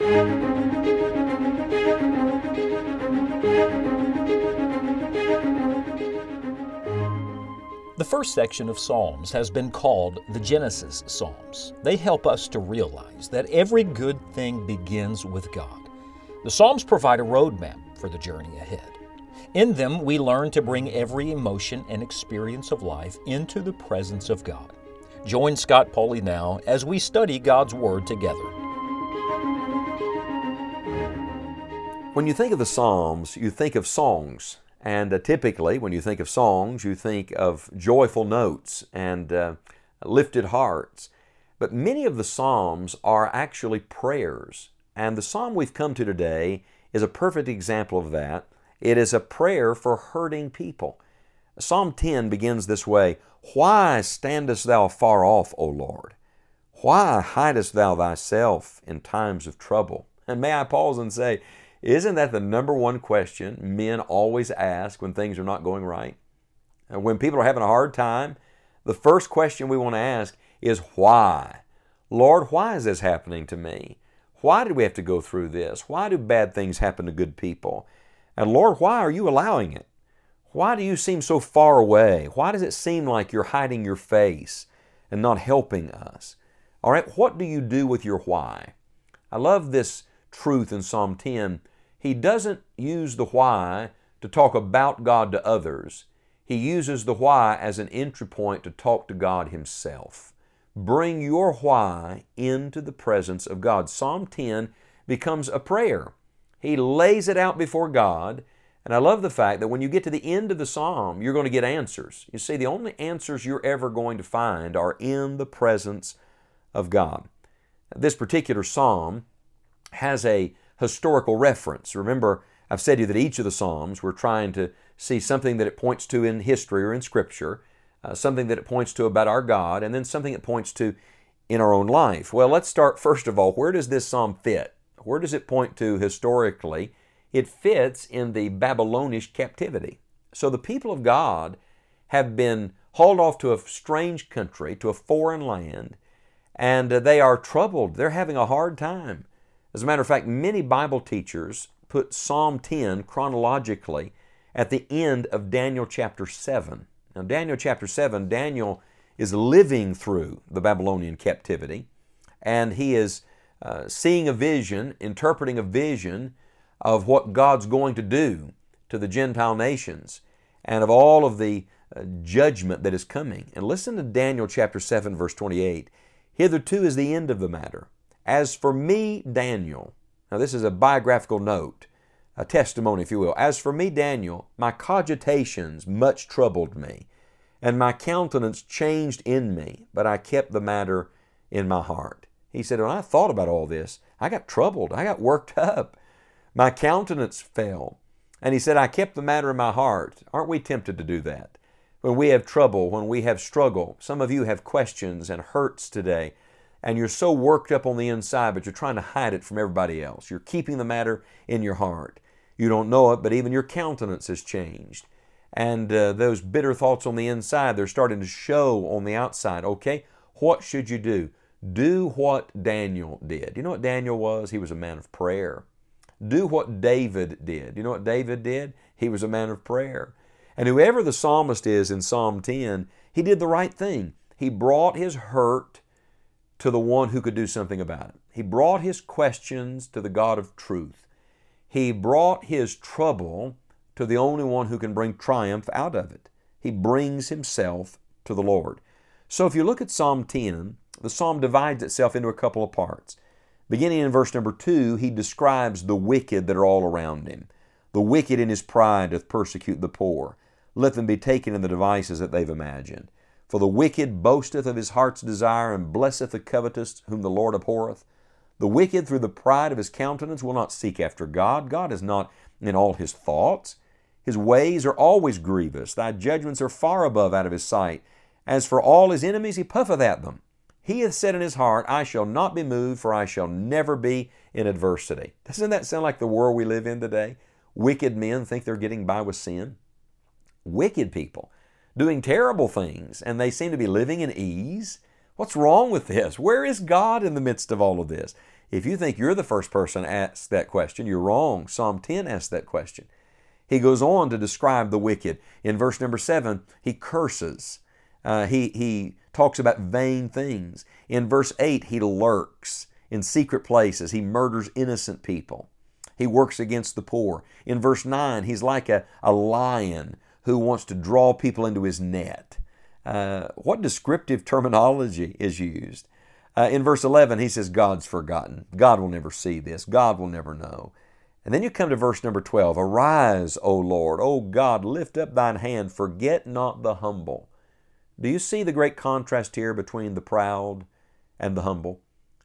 The first section of Psalms has been called the Genesis Psalms. They help us to realize that every good thing begins with God. The Psalms provide a roadmap for the journey ahead. In them, we learn to bring every emotion and experience of life into the presence of God. Join Scott Pauley now as we study God's Word together. When you think of the Psalms, you think of songs. And uh, typically, when you think of songs, you think of joyful notes and uh, lifted hearts. But many of the Psalms are actually prayers. And the Psalm we've come to today is a perfect example of that. It is a prayer for hurting people. Psalm 10 begins this way Why standest thou far off, O Lord? Why hidest thou thyself in times of trouble? And may I pause and say, isn't that the number one question men always ask when things are not going right? When people are having a hard time, the first question we want to ask is why? Lord, why is this happening to me? Why did we have to go through this? Why do bad things happen to good people? And Lord, why are you allowing it? Why do you seem so far away? Why does it seem like you're hiding your face and not helping us? All right, what do you do with your why? I love this truth in Psalm 10, he doesn't use the why to talk about God to others. He uses the why as an entry point to talk to God Himself. Bring your why into the presence of God. Psalm 10 becomes a prayer. He lays it out before God, and I love the fact that when you get to the end of the psalm, you're going to get answers. You see, the only answers you're ever going to find are in the presence of God. This particular psalm has a historical reference. Remember, I've said to you that each of the Psalms, we're trying to see something that it points to in history or in Scripture, uh, something that it points to about our God, and then something it points to in our own life. Well, let's start first of all, where does this Psalm fit? Where does it point to historically? It fits in the Babylonish captivity. So the people of God have been hauled off to a strange country, to a foreign land, and they are troubled. They're having a hard time. As a matter of fact, many Bible teachers put Psalm 10 chronologically at the end of Daniel chapter 7. Now, Daniel chapter 7, Daniel is living through the Babylonian captivity, and he is uh, seeing a vision, interpreting a vision of what God's going to do to the Gentile nations and of all of the uh, judgment that is coming. And listen to Daniel chapter 7, verse 28. Hitherto is the end of the matter. As for me, Daniel, now this is a biographical note, a testimony, if you will. As for me, Daniel, my cogitations much troubled me, and my countenance changed in me, but I kept the matter in my heart. He said, When I thought about all this, I got troubled, I got worked up. My countenance fell. And he said, I kept the matter in my heart. Aren't we tempted to do that? When we have trouble, when we have struggle, some of you have questions and hurts today and you're so worked up on the inside, but you're trying to hide it from everybody else. You're keeping the matter in your heart. You don't know it, but even your countenance has changed. And uh, those bitter thoughts on the inside, they're starting to show on the outside. Okay, what should you do? Do what Daniel did. You know what Daniel was? He was a man of prayer. Do what David did. You know what David did? He was a man of prayer. And whoever the psalmist is in Psalm 10, he did the right thing. He brought his hurt to the one who could do something about it. He brought his questions to the God of truth. He brought his trouble to the only one who can bring triumph out of it. He brings himself to the Lord. So if you look at Psalm 10, the psalm divides itself into a couple of parts. Beginning in verse number 2, he describes the wicked that are all around him. The wicked in his pride doth persecute the poor. Let them be taken in the devices that they've imagined. For the wicked boasteth of his heart's desire, and blesseth the covetous, whom the Lord abhorreth. The wicked, through the pride of his countenance, will not seek after God. God is not in all his thoughts. His ways are always grievous. Thy judgments are far above out of his sight. As for all his enemies, he puffeth at them. He hath said in his heart, I shall not be moved, for I shall never be in adversity. Doesn't that sound like the world we live in today? Wicked men think they're getting by with sin. Wicked people doing terrible things, and they seem to be living in ease. What's wrong with this? Where is God in the midst of all of this? If you think you're the first person asked that question, you're wrong. Psalm 10 asks that question. He goes on to describe the wicked. In verse number 7, he curses. Uh, he, he talks about vain things. In verse 8, he lurks in secret places. He murders innocent people. He works against the poor. In verse 9, he's like a, a lion who wants to draw people into his net. Uh, what descriptive terminology is used? Uh, in verse 11, he says, God's forgotten. God will never see this. God will never know. And then you come to verse number 12 Arise, O Lord. O God, lift up thine hand. Forget not the humble. Do you see the great contrast here between the proud and the humble?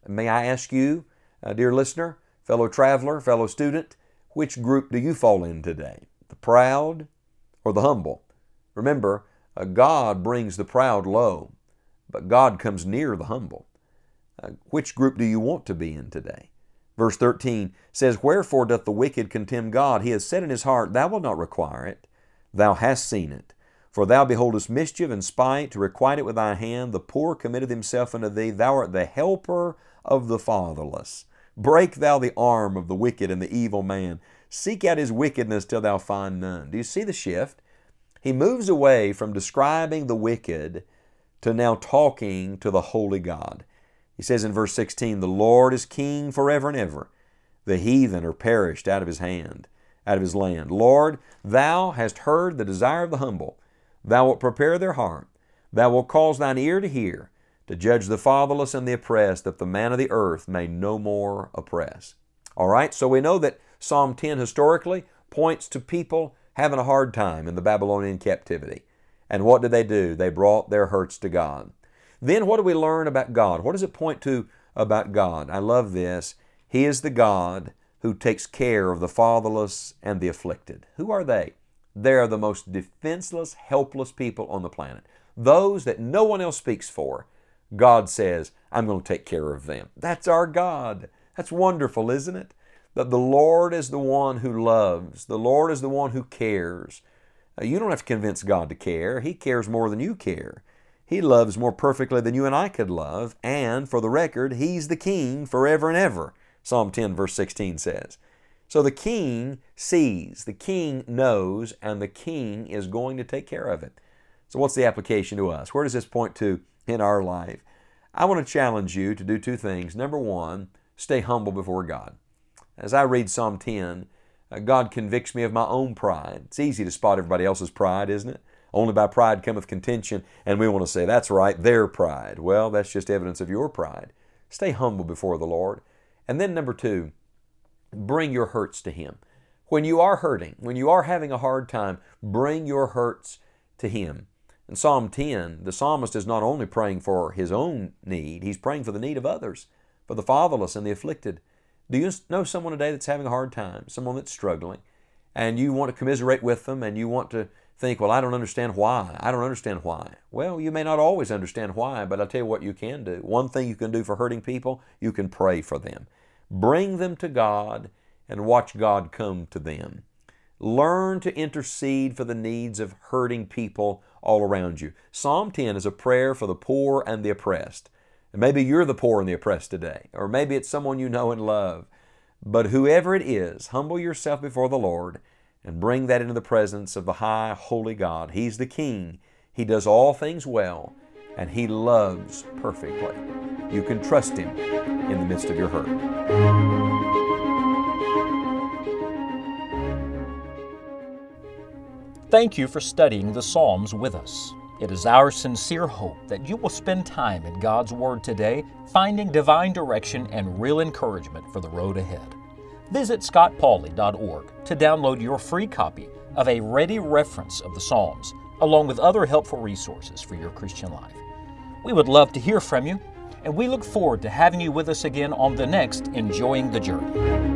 May I ask you, uh, dear listener, fellow traveler, fellow student, which group do you fall in today? The proud or the humble? Remember, uh, God brings the proud low, but God comes near the humble. Uh, which group do you want to be in today? Verse 13 says, Wherefore doth the wicked contemn God? He has said in his heart, Thou wilt not require it. Thou hast seen it. For thou beholdest mischief and spite, to requite it with thy hand. The poor committeth himself unto thee. Thou art the helper of the fatherless. Break thou the arm of the wicked and the evil man. Seek out his wickedness till thou find none. Do you see the shift? He moves away from describing the wicked to now talking to the holy God. He says in verse 16, The Lord is king forever and ever. The heathen are perished out of his hand, out of his land. Lord, thou hast heard the desire of the humble Thou wilt prepare their heart. Thou wilt cause thine ear to hear, to judge the fatherless and the oppressed, that the man of the earth may no more oppress. All right, so we know that Psalm 10 historically points to people having a hard time in the Babylonian captivity. And what did they do? They brought their hurts to God. Then what do we learn about God? What does it point to about God? I love this. He is the God who takes care of the fatherless and the afflicted. Who are they? They are the most defenseless, helpless people on the planet. Those that no one else speaks for, God says, I'm going to take care of them. That's our God. That's wonderful, isn't it? That the Lord is the one who loves, the Lord is the one who cares. Uh, you don't have to convince God to care. He cares more than you care. He loves more perfectly than you and I could love. And for the record, He's the King forever and ever, Psalm 10, verse 16 says. So the king sees, the king knows, and the king is going to take care of it. So, what's the application to us? Where does this point to in our life? I want to challenge you to do two things. Number one, stay humble before God. As I read Psalm 10, uh, God convicts me of my own pride. It's easy to spot everybody else's pride, isn't it? Only by pride cometh contention, and we want to say, that's right, their pride. Well, that's just evidence of your pride. Stay humble before the Lord. And then, number two, bring your hurts to Him. When you are hurting, when you are having a hard time, bring your hurts to Him. In Psalm 10, the psalmist is not only praying for his own need, he's praying for the need of others, for the fatherless and the afflicted. Do you know someone today that's having a hard time, someone that's struggling, and you want to commiserate with them and you want to think, well, I don't understand why. I don't understand why. Well, you may not always understand why, but I'll tell you what you can do. One thing you can do for hurting people, you can pray for them. Bring them to God and watch God come to them. Learn to intercede for the needs of hurting people all around you. Psalm 10 is a prayer for the poor and the oppressed. And maybe you're the poor and the oppressed today, or maybe it's someone you know and love. But whoever it is, humble yourself before the Lord and bring that into the presence of the high, holy God. He's the King. He does all things well, and He loves perfectly. You can trust Him in the midst of your hurt. Thank you for studying the Psalms with us. It is our sincere hope that you will spend time in God's Word today, finding divine direction and real encouragement for the road ahead. Visit scottpauley.org to download your free copy of a ready reference of the Psalms, along with other helpful resources for your Christian life. We would love to hear from you and we look forward to having you with us again on the next Enjoying the Journey.